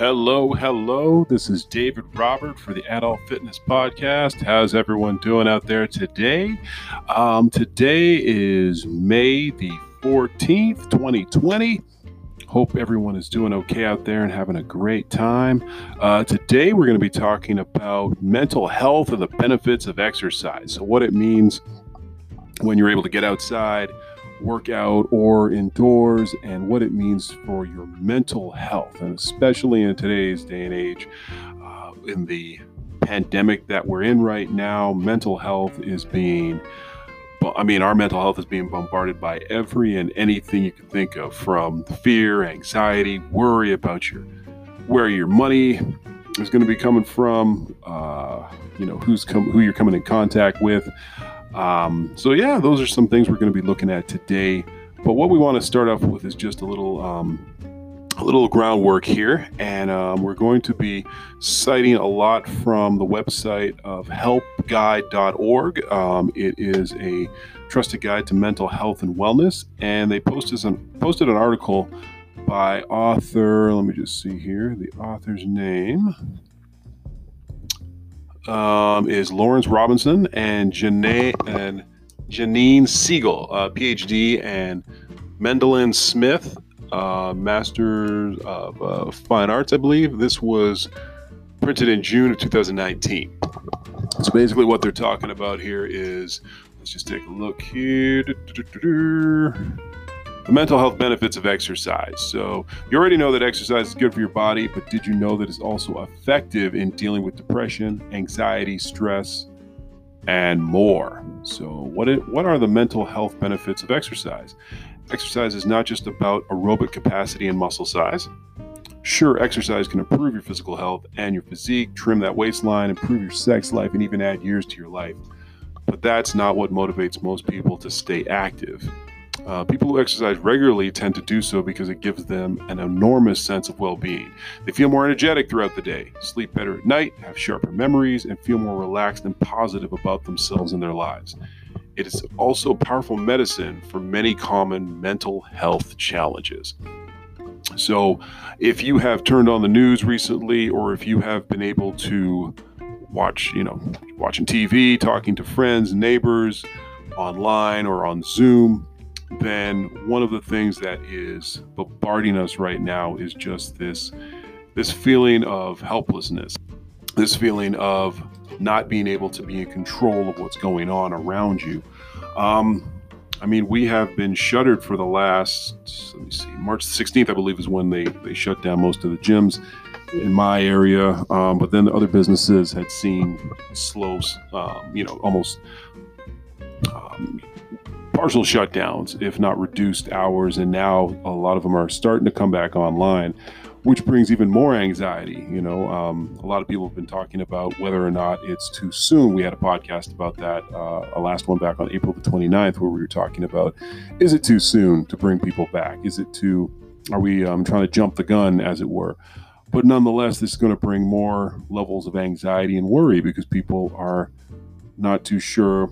Hello, hello. This is David Robert for the Adult Fitness Podcast. How's everyone doing out there today? Um, today is May the 14th, 2020. Hope everyone is doing okay out there and having a great time. Uh, today, we're going to be talking about mental health and the benefits of exercise. So, what it means when you're able to get outside workout or indoors and what it means for your mental health. And especially in today's day and age, uh, in the pandemic that we're in right now, mental health is being I mean, our mental health is being bombarded by every and anything you can think of from fear, anxiety, worry about your where your money is going to be coming from, uh, you know, who's come, who you're coming in contact with, um, so yeah, those are some things we're going to be looking at today. But what we want to start off with is just a little um, a little groundwork here, and um, we're going to be citing a lot from the website of helpguide.org. Um, it is a trusted guide to mental health and wellness, and they posted an, posted an article by author. Let me just see here the author's name um, is Lawrence Robinson and Janae and Janine Segal, uh, PhD, and Mendelin Smith, uh, Master of uh, Fine Arts, I believe. This was printed in June of 2019. So basically, what they're talking about here is let's just take a look here the mental health benefits of exercise. So, you already know that exercise is good for your body, but did you know that it's also effective in dealing with depression, anxiety, stress, and more? So, what it, what are the mental health benefits of exercise? Exercise is not just about aerobic capacity and muscle size. Sure, exercise can improve your physical health and your physique, trim that waistline, improve your sex life, and even add years to your life. But that's not what motivates most people to stay active. Uh, people who exercise regularly tend to do so because it gives them an enormous sense of well being. They feel more energetic throughout the day, sleep better at night, have sharper memories, and feel more relaxed and positive about themselves and their lives. It is also powerful medicine for many common mental health challenges. So, if you have turned on the news recently, or if you have been able to watch, you know, watching TV, talking to friends, neighbors, online, or on Zoom, then one of the things that is bombarding us right now is just this this feeling of helplessness this feeling of not being able to be in control of what's going on around you. Um, i mean we have been shuttered for the last let me see march 16th i believe is when they they shut down most of the gyms in my area. Um, but then the other businesses had seen slow um, you know almost um, partial shutdowns, if not reduced hours, and now a lot of them are starting to come back online, which brings even more anxiety. You know, um, a lot of people have been talking about whether or not it's too soon. We had a podcast about that, uh, a last one back on April the 29th, where we were talking about is it too soon to bring people back? Is it too, are we um, trying to jump the gun, as it were? But nonetheless, this is going to bring more levels of anxiety and worry because people are not too sure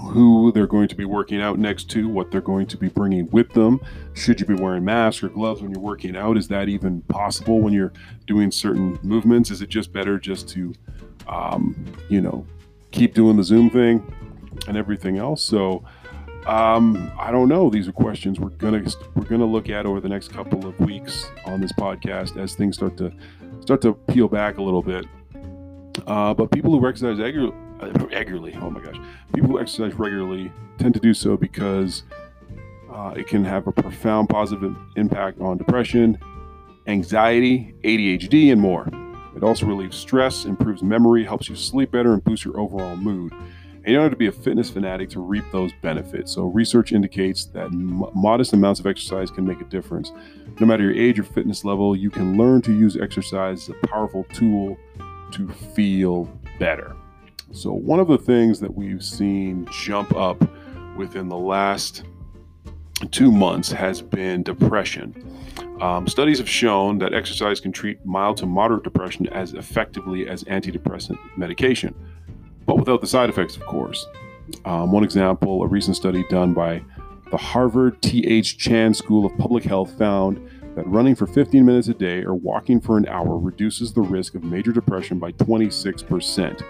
who they're going to be working out next to, what they're going to be bringing with them. Should you be wearing masks or gloves when you're working out? Is that even possible when you're doing certain movements? Is it just better just to, um, you know, keep doing the Zoom thing and everything else? So, um, I don't know. These are questions we're gonna we're gonna look at over the next couple of weeks on this podcast as things start to start to peel back a little bit. Uh, but people who exercise regularly, oh my gosh, people who exercise regularly tend to do so because uh, it can have a profound positive impact on depression, anxiety, ADHD, and more. It also relieves stress, improves memory, helps you sleep better, and boosts your overall mood. And you don't have to be a fitness fanatic to reap those benefits. So, research indicates that m- modest amounts of exercise can make a difference. No matter your age or fitness level, you can learn to use exercise as a powerful tool to feel better. So, one of the things that we've seen jump up within the last two months has been depression. Um, studies have shown that exercise can treat mild to moderate depression as effectively as antidepressant medication, but without the side effects, of course. Um, one example, a recent study done by the Harvard T.H. Chan School of Public Health found that running for 15 minutes a day or walking for an hour reduces the risk of major depression by 26%.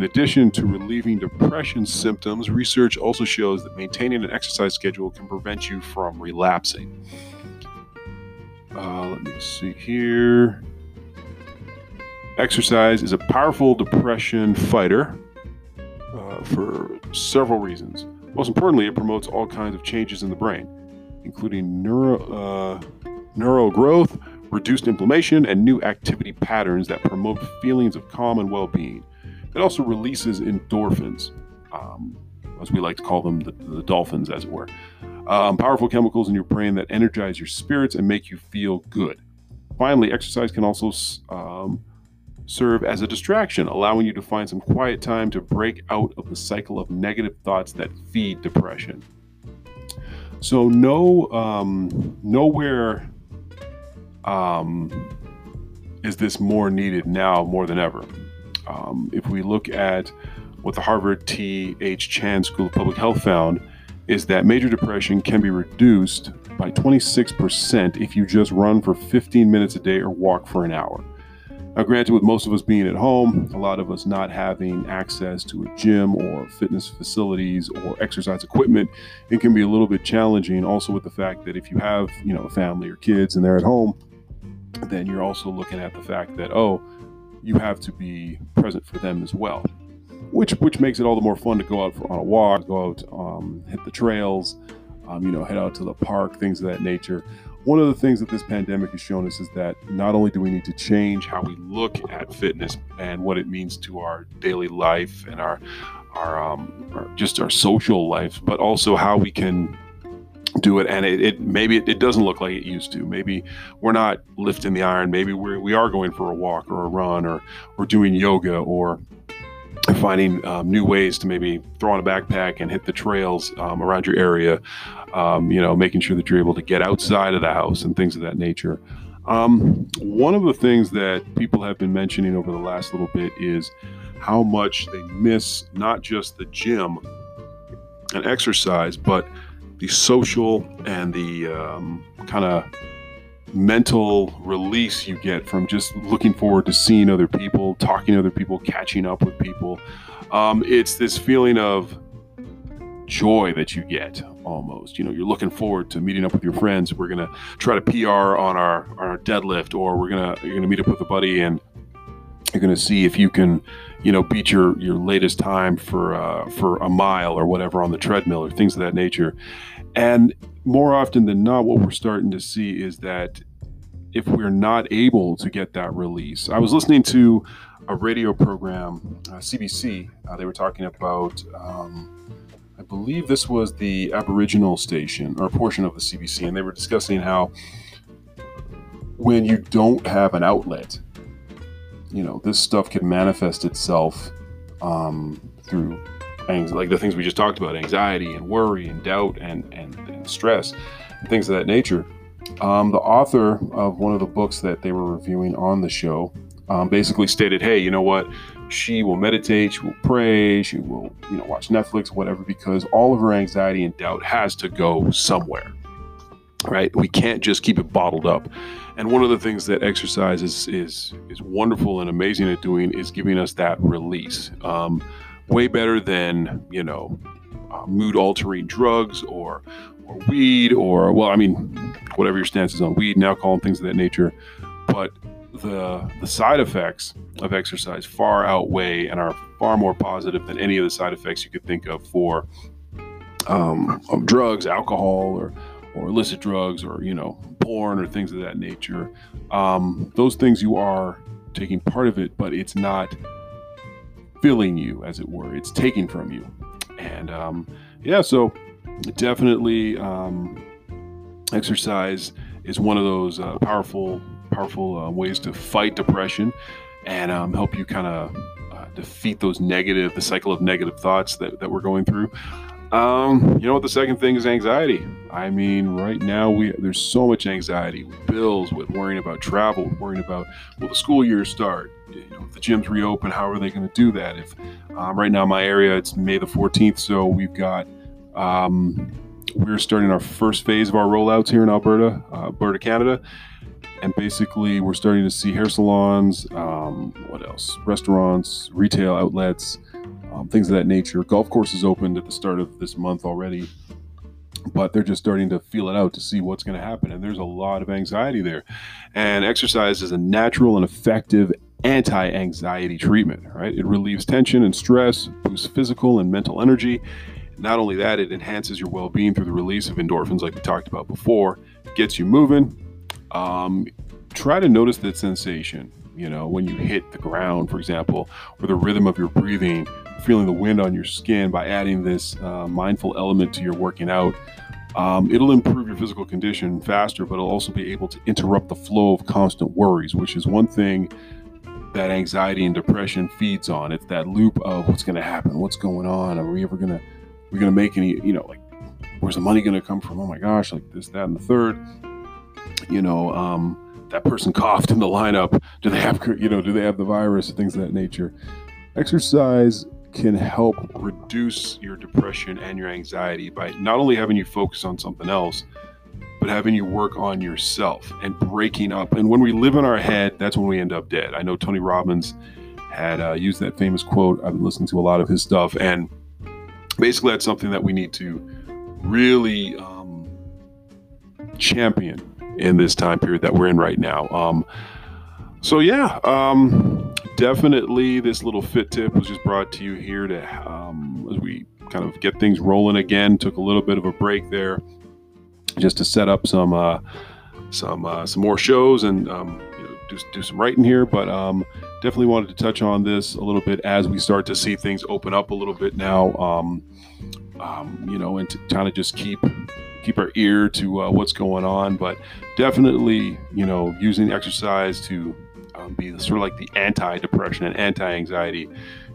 In addition to relieving depression symptoms, research also shows that maintaining an exercise schedule can prevent you from relapsing. Uh, let me see here. Exercise is a powerful depression fighter uh, for several reasons. Most importantly, it promotes all kinds of changes in the brain, including neuro, uh, neural growth, reduced inflammation, and new activity patterns that promote feelings of calm and well being. It also releases endorphins, um, as we like to call them, the, the dolphins, as it were. Um, powerful chemicals in your brain that energize your spirits and make you feel good. Finally, exercise can also um, serve as a distraction, allowing you to find some quiet time to break out of the cycle of negative thoughts that feed depression. So, no, um, nowhere um, is this more needed now more than ever. Um, if we look at what the Harvard T. H. Chan School of Public Health found, is that major depression can be reduced by 26% if you just run for 15 minutes a day or walk for an hour. Now, granted, with most of us being at home, a lot of us not having access to a gym or fitness facilities or exercise equipment, it can be a little bit challenging. Also, with the fact that if you have, you know, a family or kids and they're at home, then you're also looking at the fact that, oh, you have to be present for them as well, which which makes it all the more fun to go out for, on a walk, go out, um, hit the trails, um, you know, head out to the park, things of that nature. One of the things that this pandemic has shown us is that not only do we need to change how we look at fitness and what it means to our daily life and our our, um, our just our social life, but also how we can do it and it, it maybe it, it, doesn't look like it used to maybe we're not lifting the iron maybe we're, we are going for a walk or a run or or doing yoga or finding um, new ways to maybe throw on a backpack and hit the trails um, around your area um, you know, making sure that you're able to get outside of the house and things of that nature. Um, one of the things that people have been mentioning over the last little bit is how much they miss not just the gym and exercise, but the social and the um, kind of mental release you get from just looking forward to seeing other people, talking to other people, catching up with people. Um, it's this feeling of joy that you get almost. You know, you're looking forward to meeting up with your friends. We're gonna try to PR on our on our deadlift, or we're gonna you're gonna meet up with a buddy and you're gonna see if you can, you know, beat your your latest time for uh, for a mile or whatever on the treadmill or things of that nature. And more often than not, what we're starting to see is that if we're not able to get that release, I was listening to a radio program, uh, CBC. Uh, they were talking about. Um, I believe this was the Aboriginal station or a portion of the CBC, and they were discussing how when you don't have an outlet, you know, this stuff can manifest itself um, through like the things we just talked about anxiety and worry and doubt and, and, and stress and things of that nature. Um, the author of one of the books that they were reviewing on the show um, basically stated, hey, you know what? she will meditate, she will pray, she will, you know, watch Netflix, whatever, because all of her anxiety and doubt has to go somewhere. Right? We can't just keep it bottled up. And one of the things that exercise is is is wonderful and amazing at doing is giving us that release. Um, way better than you know uh, mood altering drugs or or weed or well, I mean, whatever your stance is on weed and alcohol and things of that nature. But the the side effects of exercise far outweigh and are far more positive than any of the side effects you could think of for um, of drugs, alcohol, or or illicit drugs, or you know, porn, or things of that nature. Um, those things you are taking part of it, but it's not filling you, as it were. It's taking from you, and um, yeah, so definitely um, exercise is one of those uh, powerful powerful uh, ways to fight depression and um, help you kind of uh, defeat those negative, the cycle of negative thoughts that, that we're going through. Um, you know what? The second thing is anxiety. I mean, right now we there's so much anxiety with bills, with worrying about travel, worrying about will the school year start? You know, if the gyms reopen, how are they going to do that? If um, right now my area it's May the 14th, so we've got um, we're starting our first phase of our rollouts here in Alberta, uh, Alberta, Canada. And basically, we're starting to see hair salons, um, what else? Restaurants, retail outlets, um, things of that nature. Golf courses opened at the start of this month already, but they're just starting to feel it out to see what's going to happen. And there's a lot of anxiety there. And exercise is a natural and effective anti anxiety treatment, right? It relieves tension and stress, boosts physical and mental energy. Not only that, it enhances your well being through the release of endorphins, like we talked about before, gets you moving. Um, try to notice that sensation, you know, when you hit the ground, for example, or the rhythm of your breathing, feeling the wind on your skin by adding this uh, mindful element to your working out. Um, it'll improve your physical condition faster, but it'll also be able to interrupt the flow of constant worries, which is one thing that anxiety and depression feeds on. It's that loop of what's going to happen, what's going on, are we ever going to we're going to make any, you know, like, where's the money going to come from? Oh my gosh, like this, that, and the third. You know, um, that person coughed in the lineup. Do they have, you know, do they have the virus? Things of that nature. Exercise can help reduce your depression and your anxiety by not only having you focus on something else, but having you work on yourself and breaking up. And when we live in our head, that's when we end up dead. I know Tony Robbins had uh, used that famous quote. I've been listening to a lot of his stuff, and basically that's something that we need to really um, champion in this time period that we're in right now. Um, so yeah, um, definitely this little fit tip was just brought to you here to um, as we kind of get things rolling again. Took a little bit of a break there, just to set up some uh, some uh, some more shows and um, you know, do, do some writing here. But um, definitely wanted to touch on this a little bit as we start to see things open up a little bit now. Um, um, you know, and to kind of just keep keep our ear to uh, what's going on. But definitely, you know, using exercise to um, be sort of like the anti-depression and anti-anxiety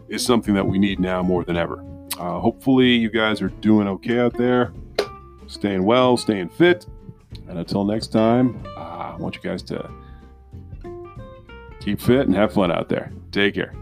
is something that we need now more than ever. Uh, hopefully, you guys are doing okay out there, staying well, staying fit. And until next time, uh, I want you guys to keep fit and have fun out there. Take care.